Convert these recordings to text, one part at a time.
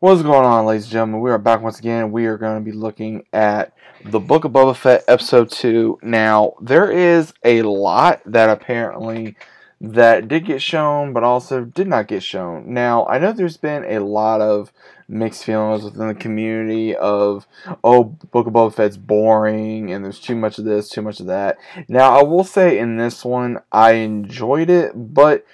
What's going on, ladies and gentlemen? We are back once again. We are going to be looking at the Book of Boba Fett, Episode 2. Now, there is a lot that apparently that did get shown, but also did not get shown. Now, I know there's been a lot of mixed feelings within the community of, oh, Book of Boba Fett's boring, and there's too much of this, too much of that. Now, I will say in this one, I enjoyed it, but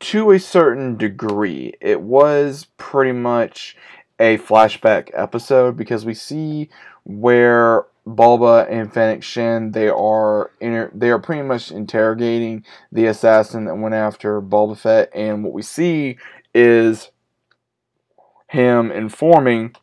to a certain degree. It was pretty much a flashback episode because we see where Boba and Fennec Shand they are inter- they are pretty much interrogating the assassin that went after Boba Fett, and what we see is him informing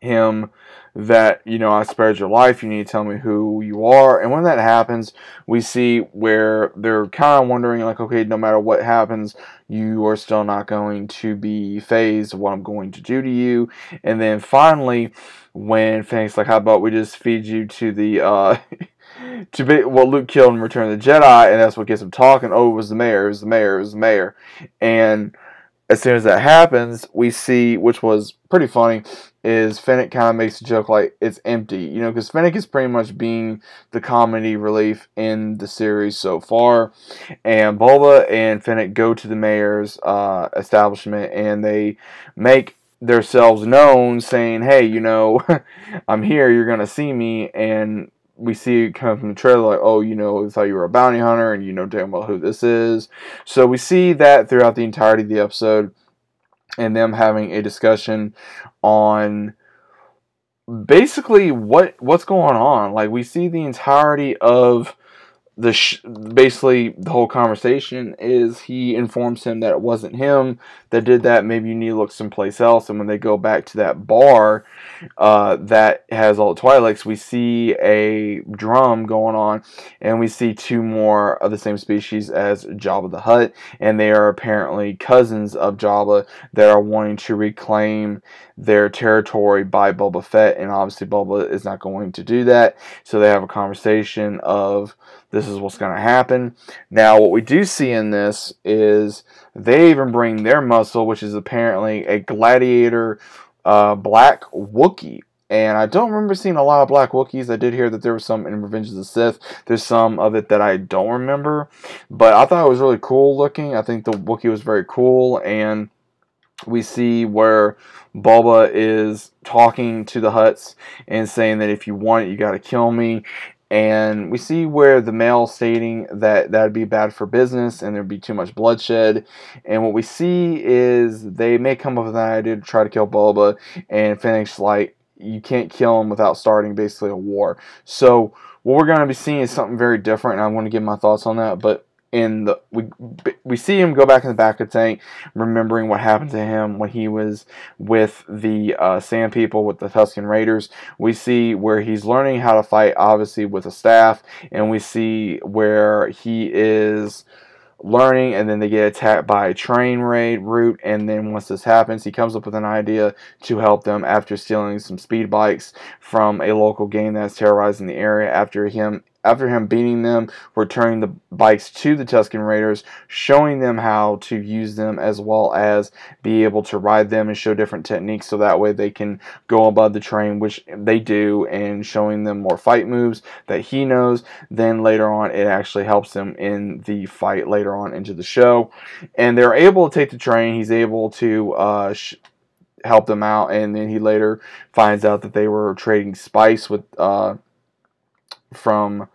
him that you know I spared your life. You need to tell me who you are. And when that happens, we see where they're kind of wondering, like, okay, no matter what happens, you are still not going to be fazed what I'm going to do to you. And then finally, when Fennec's like, how about we just feed you to the uh, to be what Luke killed in Return of the Jedi, and that's what gets him talking. Oh, it was the mayor. It was the mayor. It was the mayor. And as soon as that happens, we see, which was pretty funny, is Fennec kind of makes a joke like it's empty, you know, because Fennec is pretty much being the comedy relief in the series so far. And Boba and Fennec go to the mayor's uh, establishment and they make themselves known, saying, "Hey, you know, I'm here. You're gonna see me." And we see kind of from the trailer, like, oh, you know, thought you were a bounty hunter and you know damn well who this is. So we see that throughout the entirety of the episode and them having a discussion on basically what what's going on. Like we see the entirety of the sh- basically the whole conversation is he informs him that it wasn't him that did that. Maybe you need to look someplace else. And when they go back to that bar uh, that has all the Twi'leks, we see a drum going on, and we see two more of the same species as Jabba the Hutt, and they are apparently cousins of Jabba that are wanting to reclaim their territory by Boba Fett, and obviously Boba is not going to do that. So they have a conversation of this is what's going to happen. Now, what we do see in this is they even bring their muscle, which is apparently a gladiator uh, black Wookiee. And I don't remember seeing a lot of black Wookiees. I did hear that there was some in Revenge of the Sith. There's some of it that I don't remember. But I thought it was really cool looking. I think the Wookiee was very cool. And we see where Boba is talking to the Hutts and saying that if you want it, you got to kill me and we see where the male stating that that'd be bad for business and there'd be too much bloodshed. And what we see is they may come up with an idea to try to kill Boba and finish like you can't kill him without starting basically a war. So what we're going to be seeing is something very different and I want to give my thoughts on that but in the we we see him go back in the back of the tank, remembering what happened to him when he was with the uh, Sand People with the Tusken Raiders. We see where he's learning how to fight, obviously with a staff, and we see where he is learning and then they get attacked by a train raid route and then once this happens he comes up with an idea to help them after stealing some speed bikes from a local gang that's terrorizing the area after him after him beating them, returning the bikes to the Tusken Raiders, showing them how to use them as well as be able to ride them and show different techniques so that way they can go above the train, which they do, and showing them more fight moves that he knows. Then later on, it actually helps them in the fight later on into the show. And they're able to take the train. He's able to uh, help them out, and then he later finds out that they were trading spice with. Uh, from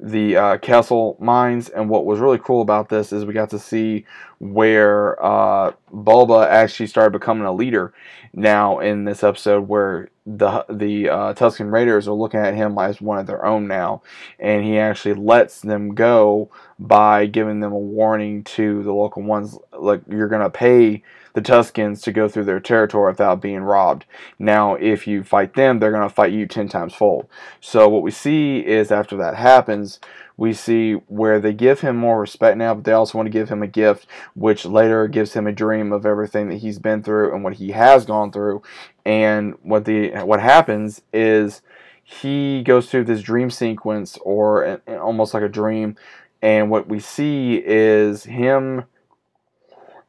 the uh, Kessel mines. And what was really cool about this is we got to see where uh, Boba actually started becoming a leader now in this episode, where the the uh, Tusken Raiders are looking at him as one of their own now, and he actually lets them go by giving them a warning to the local ones, like you're gonna pay the Tuskens to go through their territory without being robbed. Now, if you fight them, they're going to fight you 10 times fold. So, what we see is after that happens, we see where they give him more respect now, but they also want to give him a gift, which later gives him a dream of everything that he's been through and what he has gone through. And what the what happens is he goes through this dream sequence, or almost like a dream, and what we see is him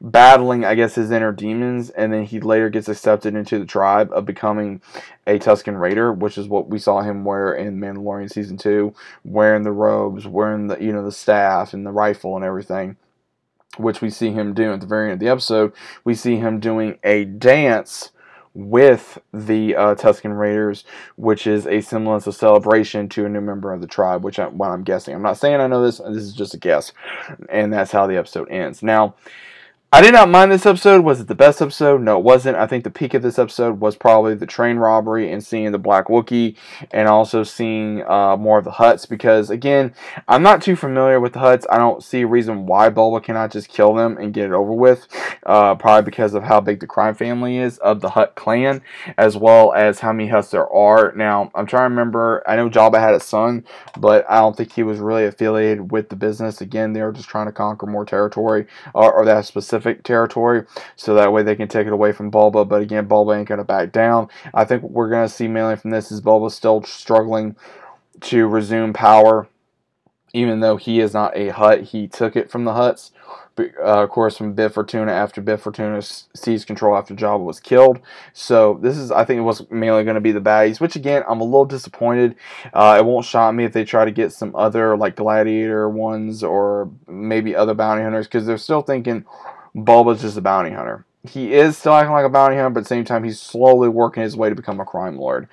battling, I guess, his inner demons, and then he later gets accepted into the tribe of becoming a Tusken Raider, which is what we saw him wear in Mandalorian season two, wearing the robes, wearing the you know the staff and the rifle and everything. Which we see him doing at the very end of the episode. We see him doing a dance with the uh, Tusken Raiders, which is a semblance of celebration to a new member of the tribe, which I, what I'm guessing. I'm not saying I know this. This is just a guess, and that's how the episode ends. Now, I did not mind this episode. Was it the best episode? No, it wasn't. I think the peak of this episode was probably the train robbery and seeing the Black Wookiee and also seeing uh, more of the Hutts because, again, I'm not too familiar with the Hutts. I don't see a reason why Boba cannot just kill them and get it over with. Uh, probably because of how big the crime family is of the Hutt clan as well as how many Hutts there are. Now, I'm trying to remember. I know Jabba had a son, but I don't think he was really affiliated with the business. Again, they were just trying to conquer more territory or, or that specific Territory, so that way they can take it away from Boba. But again, Boba ain't going to back down. I think what we're going to see mainly from this is Boba still struggling to resume power, even though he is not a Hutt. He took it from the Hutts. Uh, of course, from Bib Fortuna after Bib Fortuna seized control after Jabba was killed. So this is, I think, it was mainly going to be the baddies. Which again, I'm a little disappointed. Uh, it won't shock me if they try to get some other like Gladiator ones or maybe other bounty hunters because they're still thinking Boba's just a bounty hunter. He is still acting like a bounty hunter, but at the same time, he's slowly working his way to become a crime lord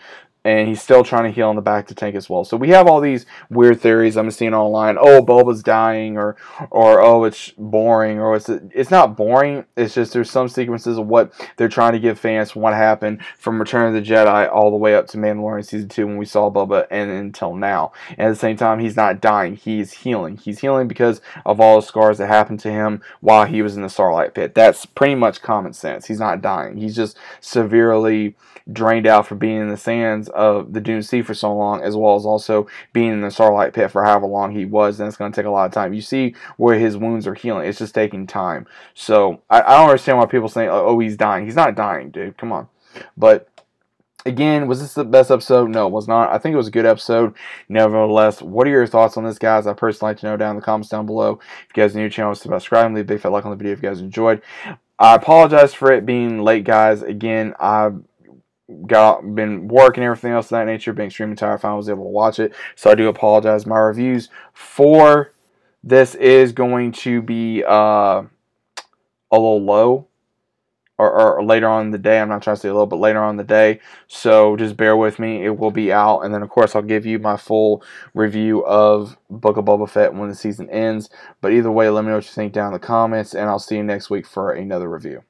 and he's still trying to heal in the back to tank as well. So we have all these weird theories I'm seeing online. Oh, Boba's dying, or or oh, it's boring, or it's it's not boring. It's just there's some sequences of what they're trying to give fans from what happened from Return of the Jedi all the way up to Mandalorian season two when we saw Boba, and until now. And at the same time, he's not dying. He's healing. He's healing because of all the scars that happened to him while he was in the Sarlacc Pit. That's pretty much common sense. He's not dying. He's just severely drained out for being in the sands of the Dune Sea for so long, as well as also being in the Sarlacc Pit for however long he was, and it's going to take a lot of time. You see where his wounds are healing. It's just taking time. So I, I don't understand why people say, oh, oh, he's dying. He's not dying, dude. Come on. But Again, was this the best episode? No, it was not. I think it was a good episode. Nevertheless, what are your thoughts on this, guys? I'd personally like to know down in the comments down below. If you guys are new to the channel, subscribe and leave a big fat like on the video if you guys enjoyed. I apologize for it being late, guys. Again, I got been working everything else of that nature, being extremely tired. I was able to watch it, so I do apologize. My reviews for this is going to be uh, a little low. Or, or, later on in the day. I'm not trying to say a little, but later on in the day. So just bear with me. It will be out. And then, of course, I'll give you my full review of Book of Boba Fett when the season ends. But either way, let me know what you think down in the comments. And I'll see you next week for another review.